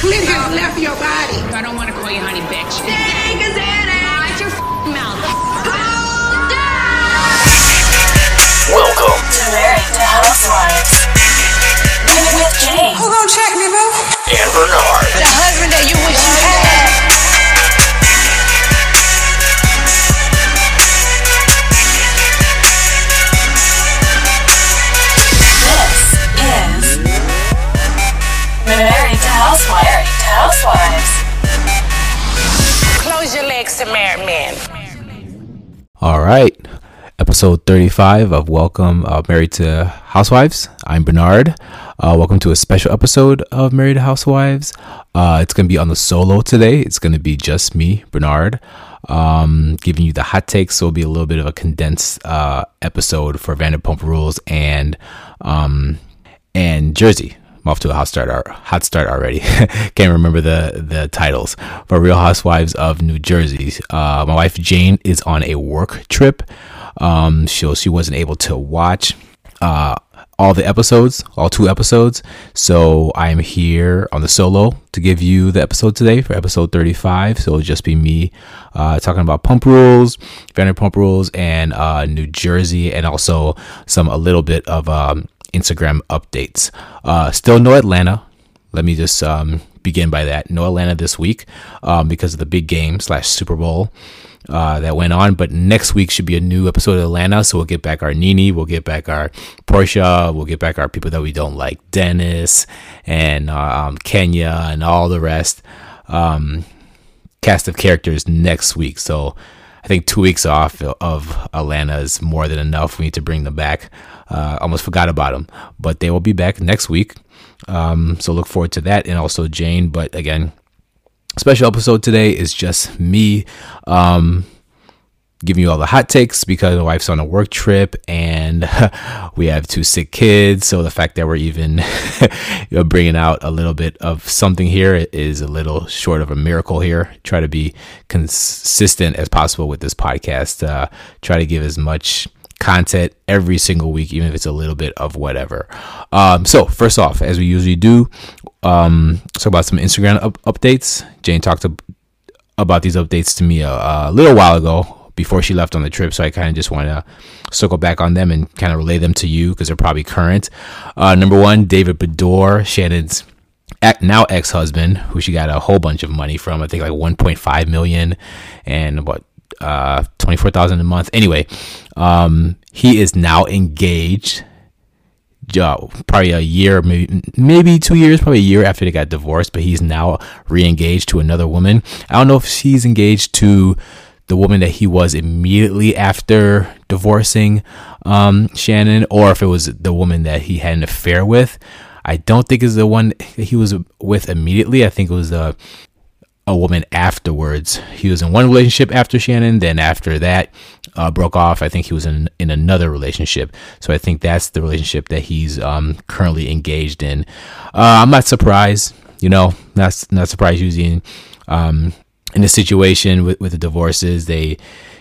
clit has left your body. I don't want to call you honey bitch. Take a Watch your f***ing mouth. Welcome to Married to Housewives. With, with Jay. Who gonna check me, boo? and Bernard. Legs to married men. All right. Episode 35 of Welcome uh, Married to Housewives. I'm Bernard. Uh, welcome to a special episode of Married to Housewives. Uh, it's going to be on the solo today. It's going to be just me, Bernard, um, giving you the hot takes. So it'll be a little bit of a condensed uh, episode for Vanderpump Rules and um, and Jersey. I'm off to a hot start. Hot start already. Can't remember the the titles. But Real Housewives of New Jersey. Uh, my wife Jane is on a work trip. Um, so she wasn't able to watch uh, all the episodes, all two episodes. So I'm here on the solo to give you the episode today for episode 35. So it'll just be me uh, talking about pump rules, Vanderpump rules, and uh, New Jersey, and also some a little bit of um, Instagram updates. Uh, still no Atlanta. Let me just um, begin by that. No Atlanta this week um, because of the big game slash Super Bowl uh, that went on. But next week should be a new episode of Atlanta. So we'll get back our NeNe, we'll get back our Porsha, we'll get back our people that we don't like, Dennis and uh, um, Kenya and all the rest. Um, cast of characters next week. So I think two weeks off of Atlanta is more than enough. We need to bring them back. Uh, almost forgot about them, but they will be back next week. Um, so look forward to that, and also Jane. But again, special episode today is just me um, giving you all the hot takes because my wife's on a work trip and we have two sick kids. So the fact that we're even you know, bringing out a little bit of something here is a little short of a miracle here. Try to be consistent as possible with this podcast. Uh, try to give as much content every single week, even if it's a little bit of whatever. Um, so first off, as we usually do, um, talk about some Instagram up- updates. Jane talked ab- about these updates to me a, a little while ago before she left on the trip, so I kind of just want to circle back on them and kind of relay them to you because they're probably current. Uh, number one, David Beador, Shannon's now ex-husband, who she got a whole bunch of money from. I think like 1.5 million and what uh 24,000 a month. Anyway, um he is now engaged uh, probably a year, maybe maybe two years, probably a year after they got divorced, but he's now re-engaged to another woman. I don't know if she's engaged to the woman that he was immediately after divorcing um, Shannon, or if it was the woman that he had an affair with. I don't think it's the one he was with immediately. I think it was the a woman afterwards. He was in one relationship after Shannon, then after that uh, broke off. I think he was in in another relationship. So I think that's the relationship that he's um, currently engaged in. Uh, I'm not surprised, you know, not not surprised using um, in a situation with with the divorces. They,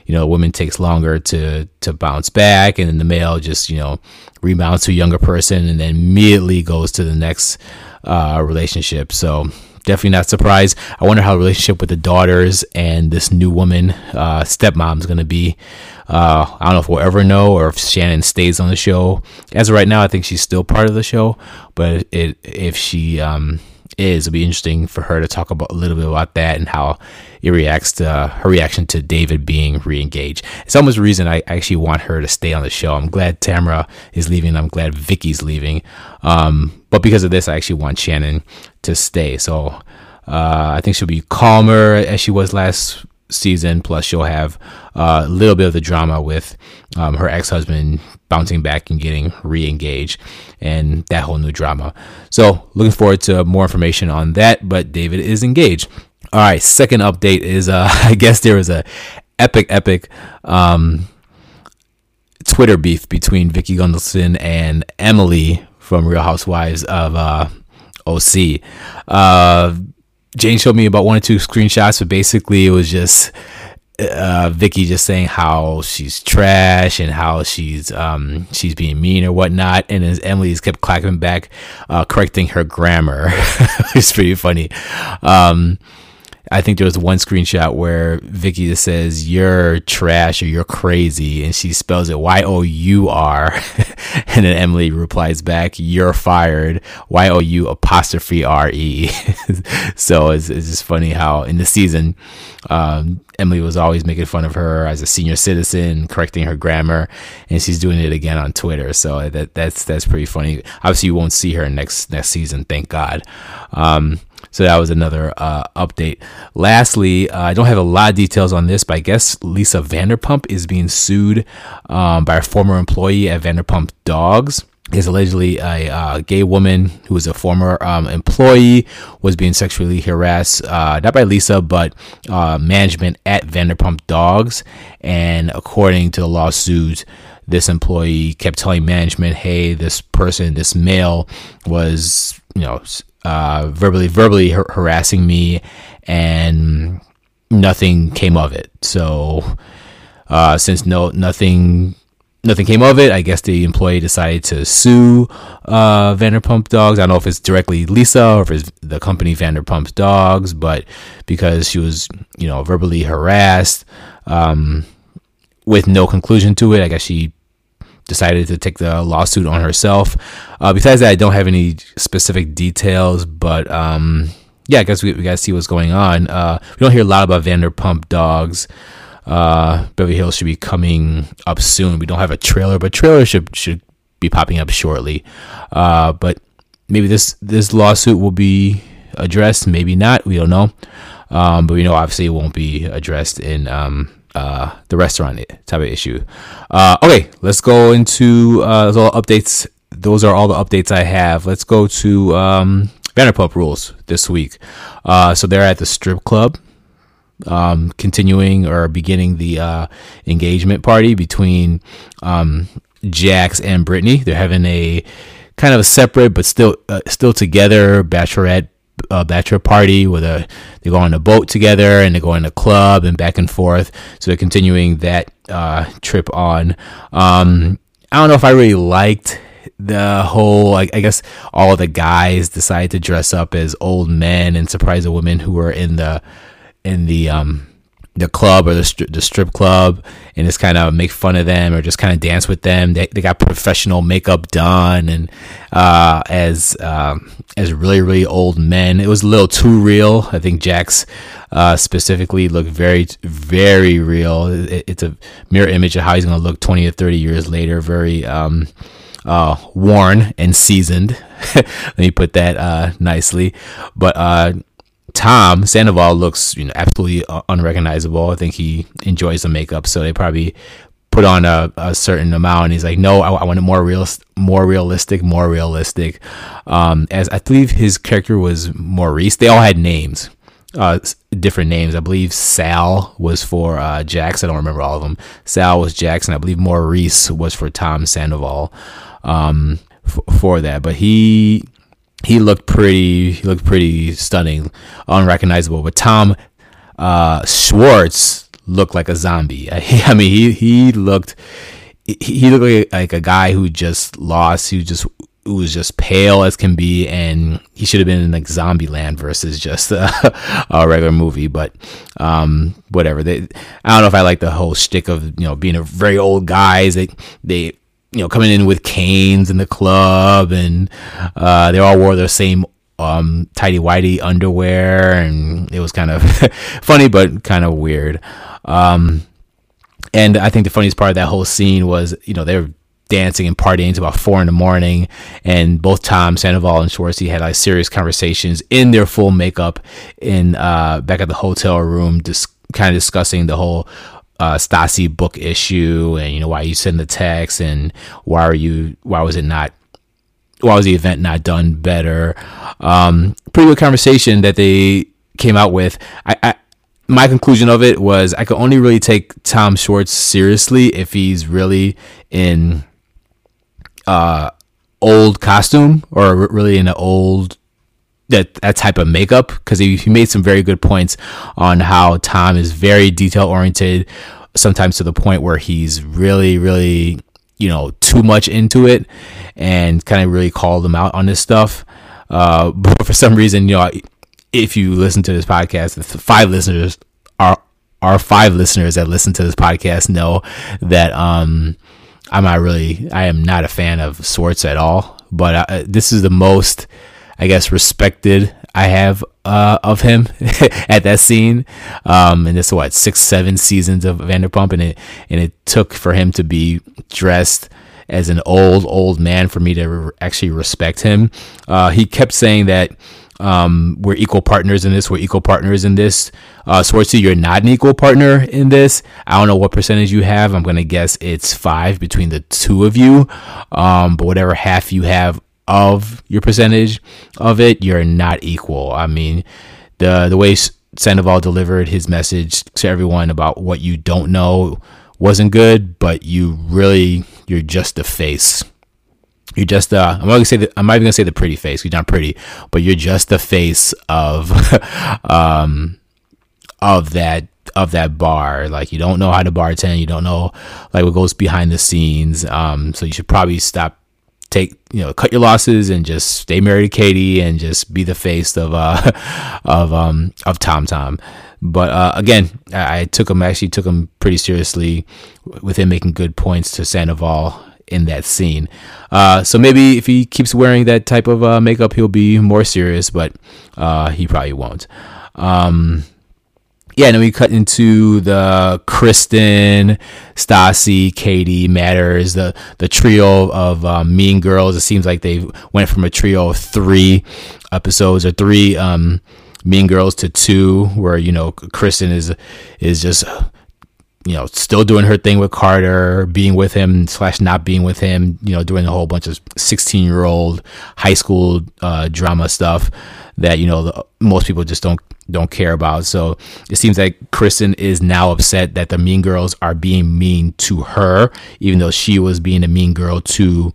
you know, a woman takes longer to to bounce back, and then the male just you know rebounds to a younger person, and then immediately goes to the next uh, relationship. So definitely not surprised. I wonder how the relationship with the daughters and this new woman, uh, stepmom, is going to be. Uh, I don't know if we'll ever know or if Shannon stays on the show. As of right now, I think she's still part of the show, but it, if she um, is, it'll be interesting for her to talk about a little bit about that and how it reacts to uh, her reaction to David being re-engaged. It's almost the reason I actually want her to stay on the show. I'm glad Tamara is leaving. I'm glad Vicki's leaving. Um, but because of this, I actually want Shannon to stay. So uh, I think she'll be calmer as she was last season. Plus, she'll have uh, a little bit of the drama with um, her ex-husband bouncing back and getting re-engaged, and that whole new drama. So, looking forward to more information on that. But David is engaged. All right. Second update is uh, I guess there was a epic, epic. Um, Twitter beef between Vicki Gunvalson and Emily from Real Housewives of uh, OC. Uh, Jane showed me about one or two screenshots, but basically it was just uh, Vicki just saying how she's trash and how she's um, she's being mean or whatnot, and as Emily's kept clapping back, uh, correcting her grammar. it's pretty funny. Um, I think there was one screenshot where Vicki just says "you're trash" or "you're crazy," and she spells it Y O U R, and then Emily replies back "you're fired" Y O U apostrophe R E. so it's, it's just funny how in the season, um, Emily was always making fun of her as a senior citizen, correcting her grammar, and she's doing it again on Twitter. So that that's that's pretty funny. Obviously, you won't see her next next season, thank God. Um, so that was another uh, update. Lastly, uh, I don't have a lot of details on this, but I guess Lisa Vanderpump is being sued um, by a former employee at Vanderpump Dogs. Is allegedly a uh, gay woman who was a former um, employee was being sexually harassed, uh, not by Lisa, but uh, management at Vanderpump Dogs. And according to the lawsuit, this employee kept telling management, "Hey, this person, this male, was you know uh, verbally verbally har- harassing me, and nothing came of it. So uh, since no nothing nothing came of it, I guess the employee decided to sue uh, Vanderpump Dogs. I don't know if it's directly Lisa or if it's the company Vanderpump Dogs, but because she was you know verbally harassed um, with no conclusion to it, I guess she decided to take the lawsuit on herself. Uh, besides that, I don't have any specific details, but um, yeah, I guess we, we got to see what's going on. Uh, we don't hear a lot about Vanderpump Dogs. Uh, Beverly Hills should be coming up soon. We don't have a trailer, but trailer should should be popping up shortly. Uh, but maybe this this lawsuit will be addressed, maybe not. We don't know. Um, but we know obviously it won't be addressed in um, uh, the restaurant type of issue. Uh, okay, let's go into uh, those all updates. Those are all the updates I have. Let's go to um, Vanderpump Rules this week. Uh, so they're at the strip club, um, continuing or beginning the uh, engagement party between um, Jax and Brittany. They're having a kind of a separate but still uh, still together bachelorette uh, bachelor party where the, they go on a boat together and they go in a club and back and forth. So they're continuing that uh, trip on. Um, I don't know if I really liked the whole. I, I guess all the guys decided to dress up as old men and surprise the women who were in the in the um the club or the, stri- the strip club and just kind of make fun of them or just kind of dance with them. They, they got professional makeup done and uh, as um, as really really old men. It was a little too real. I think Jax uh, specifically looked very very real. It, it's a mirror image of how he's going to look 20 or 30 years later. Very um, uh, worn and seasoned. Let me put that uh, nicely. But uh, Tom Sandoval looks you know absolutely uh, unrecognizable. I think he enjoys the makeup, so they probably put on a, a certain amount. And he's like, no, I, I want it more real, more realistic, more realistic. Um, as I believe his character was Maurice. They all had names, uh, different names. I believe Sal was for uh, Jax. I don't remember all of them. Sal was Jackson. I believe Maurice was for Tom Sandoval. Um, f- for that, but he he looked pretty he looked pretty stunning unrecognizable. But tom uh, schwartz looked like a zombie. I, mean he he looked he looked like, like a guy who just lost who just who was just pale as can be and he should have been in like zombie land versus just a, a regular movie. But um, whatever. They i don't know if i like the whole shtick of you know being a very old guys they they you know, coming in with canes in the club, and uh, they all wore their same um, tidy whitey underwear, and it was kind of funny, but kind of weird. Um, and I think the funniest part of that whole scene was, you know, they were dancing and partying to about four in the morning, and both Tom Sandoval and Schwartzy had like serious conversations in their full makeup in uh, back at the hotel room, just kind of discussing the whole uh, Stassi book issue and you know why you send the text and why are you why was it not why was the event not done better? Um, pretty good conversation that they came out with. I, I my conclusion of it was I could only really take Tom Schwartz seriously if he's really in uh old costume or really in an old that that type of makeup because he, he made some very good points on how Tom is very detail oriented, sometimes to the point where he's really really you know too much into it, and kind of really called him out on this stuff. Uh, but for some reason, you know, if you listen to this podcast, the five listeners are our five listeners that listen to this podcast know that um, I'm not really, I am not a fan of Schwartz at all. But uh, this is the most, I guess, respected I have uh, of him at that scene. Um, and this what six, seven seasons of Vanderpump, and it and it took for him to be dressed as an old old man for me to re- actually respect him. Uh, he kept saying that um, we're equal partners in this. We're equal partners in this. Uh, Schwartzy, you're not an equal partner in this. I don't know what percentage you have. I'm gonna guess it's five between the two of you. Um, but whatever half you have of your percentage of it, you're not equal. I mean, the the way Sandoval delivered his message to everyone about what you don't know wasn't good, but you really you're just the face. You're just uh, I'm not gonna say that I'm not even gonna say the pretty face. You're not pretty, but you're just the face of um of that of that bar. Like you don't know how to bartend. You don't know like what goes behind the scenes. Um, so you should probably stop take you know cut your losses and just stay married to Katie and just be the face of uh of um of TomTom. But uh, again, I, took him actually took him pretty seriously with him making good points to Sandoval in that scene. Uh, so maybe if he keeps wearing that type of uh, makeup, he'll be more serious, but uh, he probably won't. Um, yeah, and then we cut into the Kristen, Stassi, Katie, Matters, the the trio of um, Mean Girls. It seems like they went from a trio of three episodes or three um, Mean Girls to two, where you know Kristen is is just you know, still doing her thing with Carter, being with him slash not being with him, you know, doing a whole bunch of 16 year old high school uh, drama stuff that, you know, the, most people just don't don't care about. So it seems like Kristen is now upset that the mean girls are being mean to her, even though she was being a mean girl to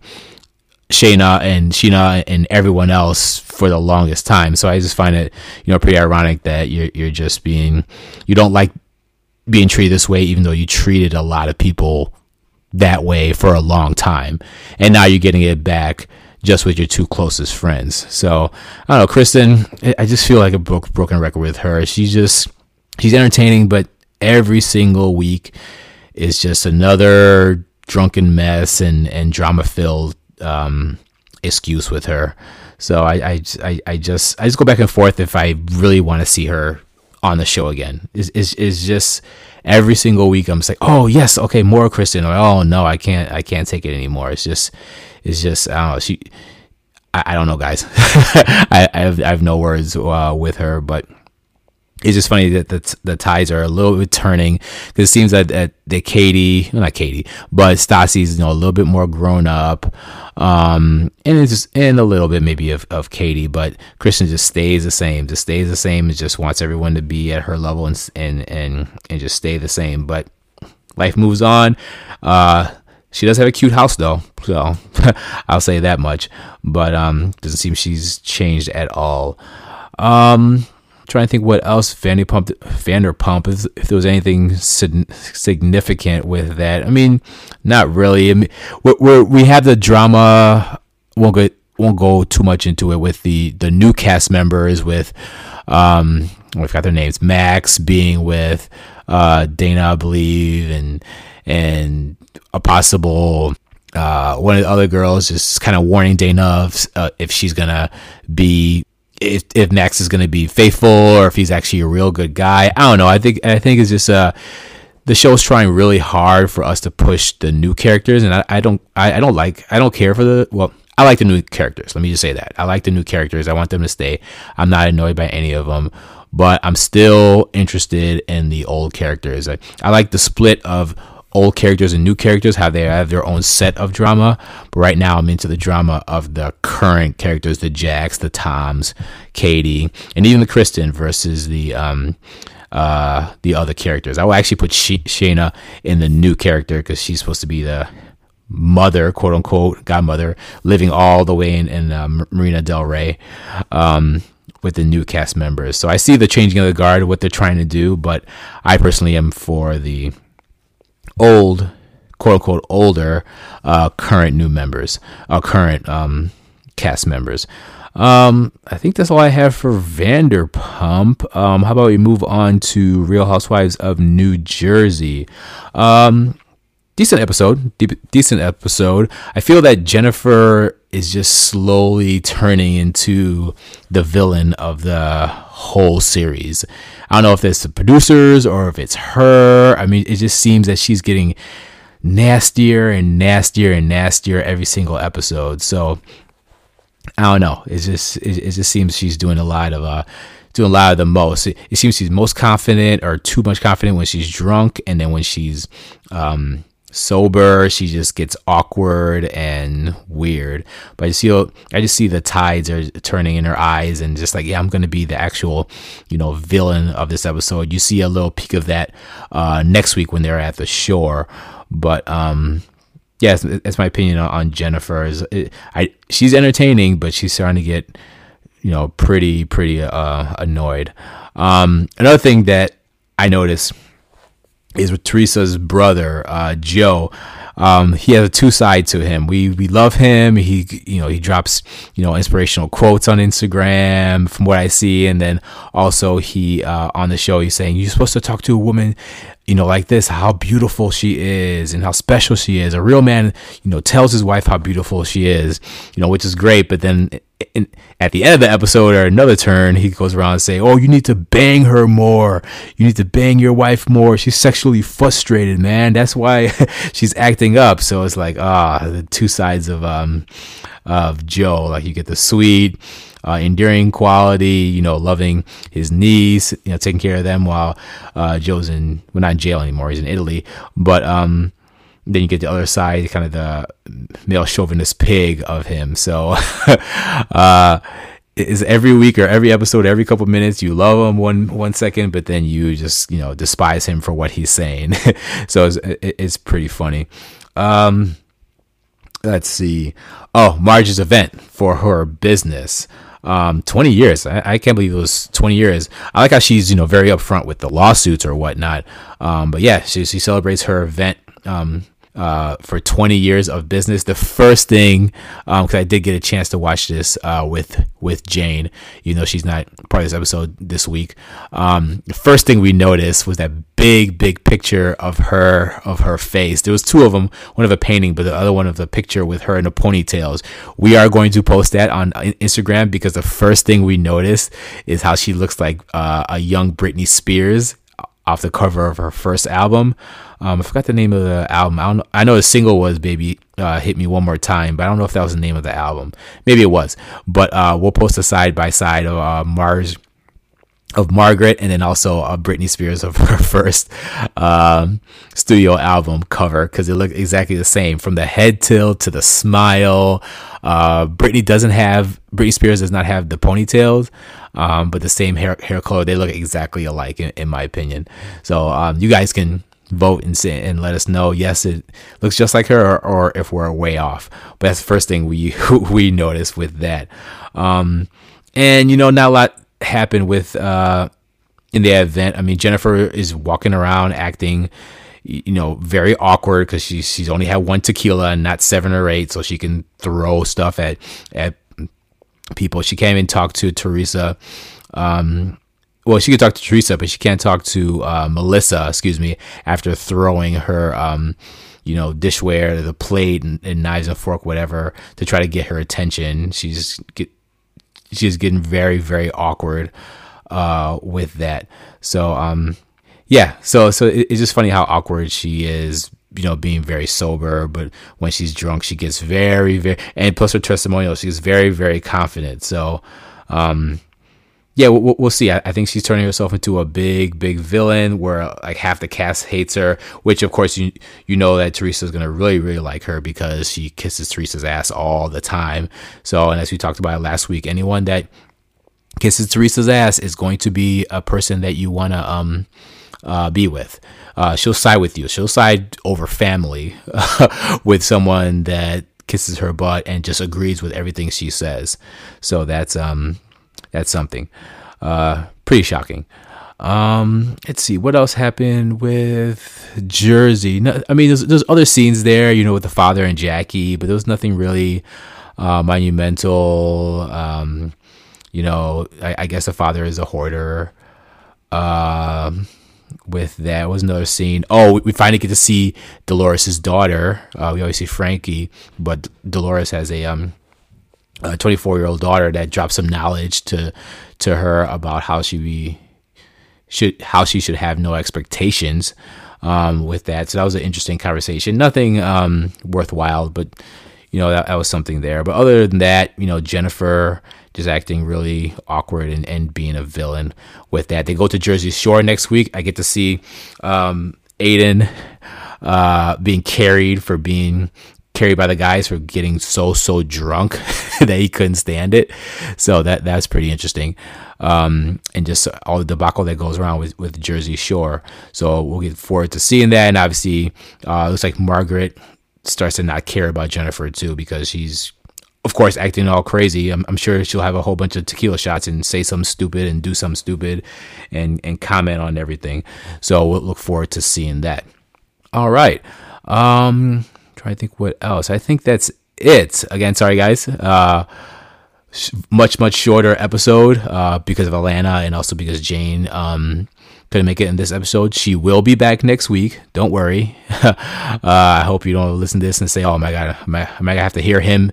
Scheana and Sheena and everyone else for the longest time. So I just find it, you know, pretty ironic that you're you're just being you don't like being treated this way, even though you treated a lot of people that way for a long time. And now you're getting it back just with your two closest friends. So I don't know, Kristen, I just feel like a broke, broken record with her. She's just, she's entertaining, but every single week is just another drunken mess and, and drama filled um, excuse with her. So I, I, I, I just, I just go back and forth if I really want to see her on the show again. Is is is just every single week I'm just like, oh yes, okay, more Kristen. Or, oh no, I can't I can't take it anymore. It's just it's just I don't know. She I, I don't know, guys. I, I have I have no words uh, with her, but it's just funny that the, the ties are a little bit turning because it seems that, that, that Katie, not Katie, but Stassi's you know a little bit more grown up, um, and it's just and a little bit maybe of, of Katie, but Kristen just stays the same, just stays the same, and just wants everyone to be at her level and and and and just stay the same. But life moves on. Uh, she does have a cute house though, so I'll say that much. But um, doesn't seem she's changed at all. Um, trying to think what else Vanderpump Vanderpump if, if there was anything significant with that. I mean, not really. I mean, we're, we're, we have the drama. Won't go won't go too much into it with the the new cast members with um we've got their names Max being with uh Dana I believe and and a possible uh, one of the other girls just kind of warning Dana uh, if she's gonna be if, if Max is going to be faithful or if he's actually a real good guy. I don't know. I think I think it's just uh the show's trying really hard for us to push the new characters, and I, I don't I, I don't like I don't care for the well. I like the new characters. Let me just say that. I like the new characters. I want them to stay. I'm not annoyed by any of them, but I'm still interested in the old characters. I, I like the split of old characters and new characters, how they have their own set of drama. But right now, I'm into the drama of the current characters, the Jacks, the Toms, Katie, and even the Kristen versus the um, uh, the other characters. I will actually put Sh- Scheana in the new character because she's supposed to be the mother, quote unquote, godmother, living all the way in, in uh, Marina Del Rey. Um, with the new cast members. So I see the changing of the guard, what they're trying to do, but I personally am for the old, quote unquote, older, uh, current new members, uh, current um, cast members. Um, I think that's all I have for Vanderpump. Um, how about we move on to Real Housewives of New Jersey? Um, decent episode, deep, decent episode. I feel that Jennifer is just slowly turning into the villain of the whole series. I don't know if it's the producers or if it's her. I mean, it just seems that she's getting nastier and nastier and nastier every single episode. So I don't know. It just it, it just seems she's doing a lot of uh doing a lot of the most. It, it seems she's most confident or too much confident when she's drunk, and then when she's um sober, she just gets awkward and weird. But I just feel I just see the tides are turning in her eyes, and just like yeah, I'm gonna be the actual you know villain of this episode. You see a little peek of that uh next week when they're at the shore, but um yeah, that's, my opinion on, Jennifer. Is I she's entertaining, but she's starting to get you know pretty pretty uh, annoyed. Um, another thing that I noticed is with Teresa's brother uh, Joe. Um, he has a two side to him. We we love him. He you know he drops you know inspirational quotes on Instagram from what I see, and then also he uh, on the show he's saying you're supposed to talk to a woman you know, like this, how beautiful she is and how special she is. A real man, you know, tells his wife how beautiful she is, you know, which is great. But then in, at the end of the episode or another turn, he goes around and say, "Oh, you need to bang her more. You need to bang your wife more. She's sexually frustrated, man. That's why she's acting up." So it's like ah, the two sides of um of Joe. Like you get the sweet uh, enduring quality, you know, loving his niece, you know, taking care of them while uh, Joe's in, well, not in jail anymore, he's in Italy. But um, then you get the other side, kind of the male chauvinist pig of him. So, uh, is every week or every episode, every couple minutes, you love him one one second, but then you just you know despise him for what he's saying. so it's, it's pretty funny. Um, let's see. Oh, Marge's event for her business um, 20 years. I, I, can't believe it was 20 years. I like how she's, you know, very upfront with the lawsuits or whatnot. Um, but yeah, she, she celebrates her event, um, uh, for 20 years of business. The first thing, because um, I did get a chance to watch this uh, with with Jane, you know, she's not part of this episode this week. Um, the first thing we noticed was that big, big picture of her of her face. There was two of them, one of a painting, but the other one of the picture with her in the ponytails. We are going to post that on Instagram because the first thing we noticed is how she looks like uh, a young Britney Spears off the cover of her first album. Um, I forgot the name of the album. I, I know the single was "Baby uh, Hit Me One More Time," but I don't know if that was the name of the album. Maybe it was. But uh, we'll post a side by side of uh, Mars of Margaret and then also uh, Britney Spears of her first um, studio album cover because it looked exactly the same from the head tilt to the smile. Uh, Britney doesn't have Britney Spears does not have the ponytails, um, but the same hair hair color. They look exactly alike in, in my opinion. So um, you guys can vote and say, and let us know. Yes, it looks just like her, or, or if we're way off. But that's the first thing we we noticed with that. Um, and you know, not a lot happened with uh, in the event. I mean, Jennifer is walking around acting, you know, very awkward because she's she's only had one tequila and not seven or eight, so she can throw stuff at at people. She can't even talk to Teresa. Um, well, she could talk to Teresa, but she can't talk to uh, Melissa, excuse me, after throwing her, um, you know, dishware, the plate and, and, knives and fork, whatever, to try to get her attention. She's get, she's getting very, very awkward uh, with that. So, um, yeah, so so it, it's just funny how awkward she is you know, being very sober, but when she's drunk, she gets very, very, and plus her testimonial, she's very, very confident. So, um, yeah, we'll, we'll see. I, I, think she's turning herself into a big, big villain where like half the cast hates her, which of course you you know that Teresa's gonna really, really like her because she kisses Teresa's ass all the time. So, and as we talked about last week, anyone that kisses Teresa's ass is going to be a person that you wanna um uh, be with. Uh, she'll side with you. She'll side over family with someone that kisses her butt and just agrees with everything she says. So that's um that's something. Uh, pretty shocking. Um, let's see what else happened with Jersey. No, I mean, there's, there's other scenes there, you know, with the father and Jackie, but there was nothing really uh, monumental. Um, you know, I, I guess the father is a hoarder. Um, with that was another scene. Oh, we, finally get to see Dolores' daughter. Uh, we always see Frankie, but Dolores has a um a 24 year old daughter that drops some knowledge to to her about how she be should how she should have no expectations um, with that. So that was an interesting conversation. Nothing um, worthwhile, but you know that, that was something there. But other than that, you know Jennifer just acting really awkward and, and being a villain with that. They go to Jersey Shore next week. I get to see um, Aiden uh, being carried for being carried by the guys for getting so so drunk that he couldn't stand it. So that that's pretty interesting, um, and just all the debacle that goes around with, with Jersey Shore. So we'll get forward to seeing that, and obviously, uh, looks like Margaret starts to not care about Jennifer too because she's. Of course, acting all crazy. I'm, I'm sure she'll have a whole bunch of tequila shots and say something stupid and do something stupid, and and comment on everything. So we'll look forward to seeing that. All right. Um, trying to think what else. I think that's it. Again, sorry guys. Uh, much much shorter episode uh, because of Atlanta and also because Jane um, couldn't make it in this episode. She will be back next week. Don't worry. uh, I hope you don't listen to this and say, "Oh my god, am I, am I gonna have to hear him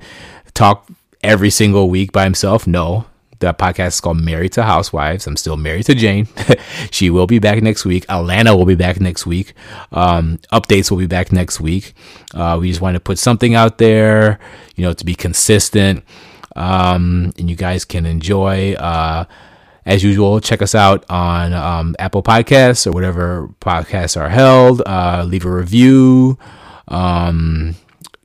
talk every single week by himself?" No. The podcast is called Married to Housewives. I'm still married to Jane. she will be back next week. Atlanta will be back next week. Um, updates will be back next week. Uh, we just want to put something out there, you know, to be consistent. Um, and you guys can enjoy. Uh, as usual, check us out on um, Apple Podcasts or whatever podcasts are held. Uh, leave a review. Um,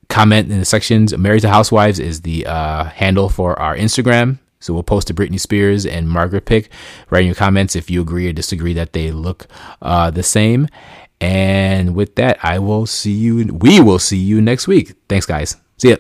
comment in the sections. Married to Housewives is the uh, handle for our Instagram. So we'll post to Britney Spears and Margaret pick. Write in your comments if you agree or disagree that they look uh, the same. And with that, I will see you. We will see you next week. Thanks, guys. See ya.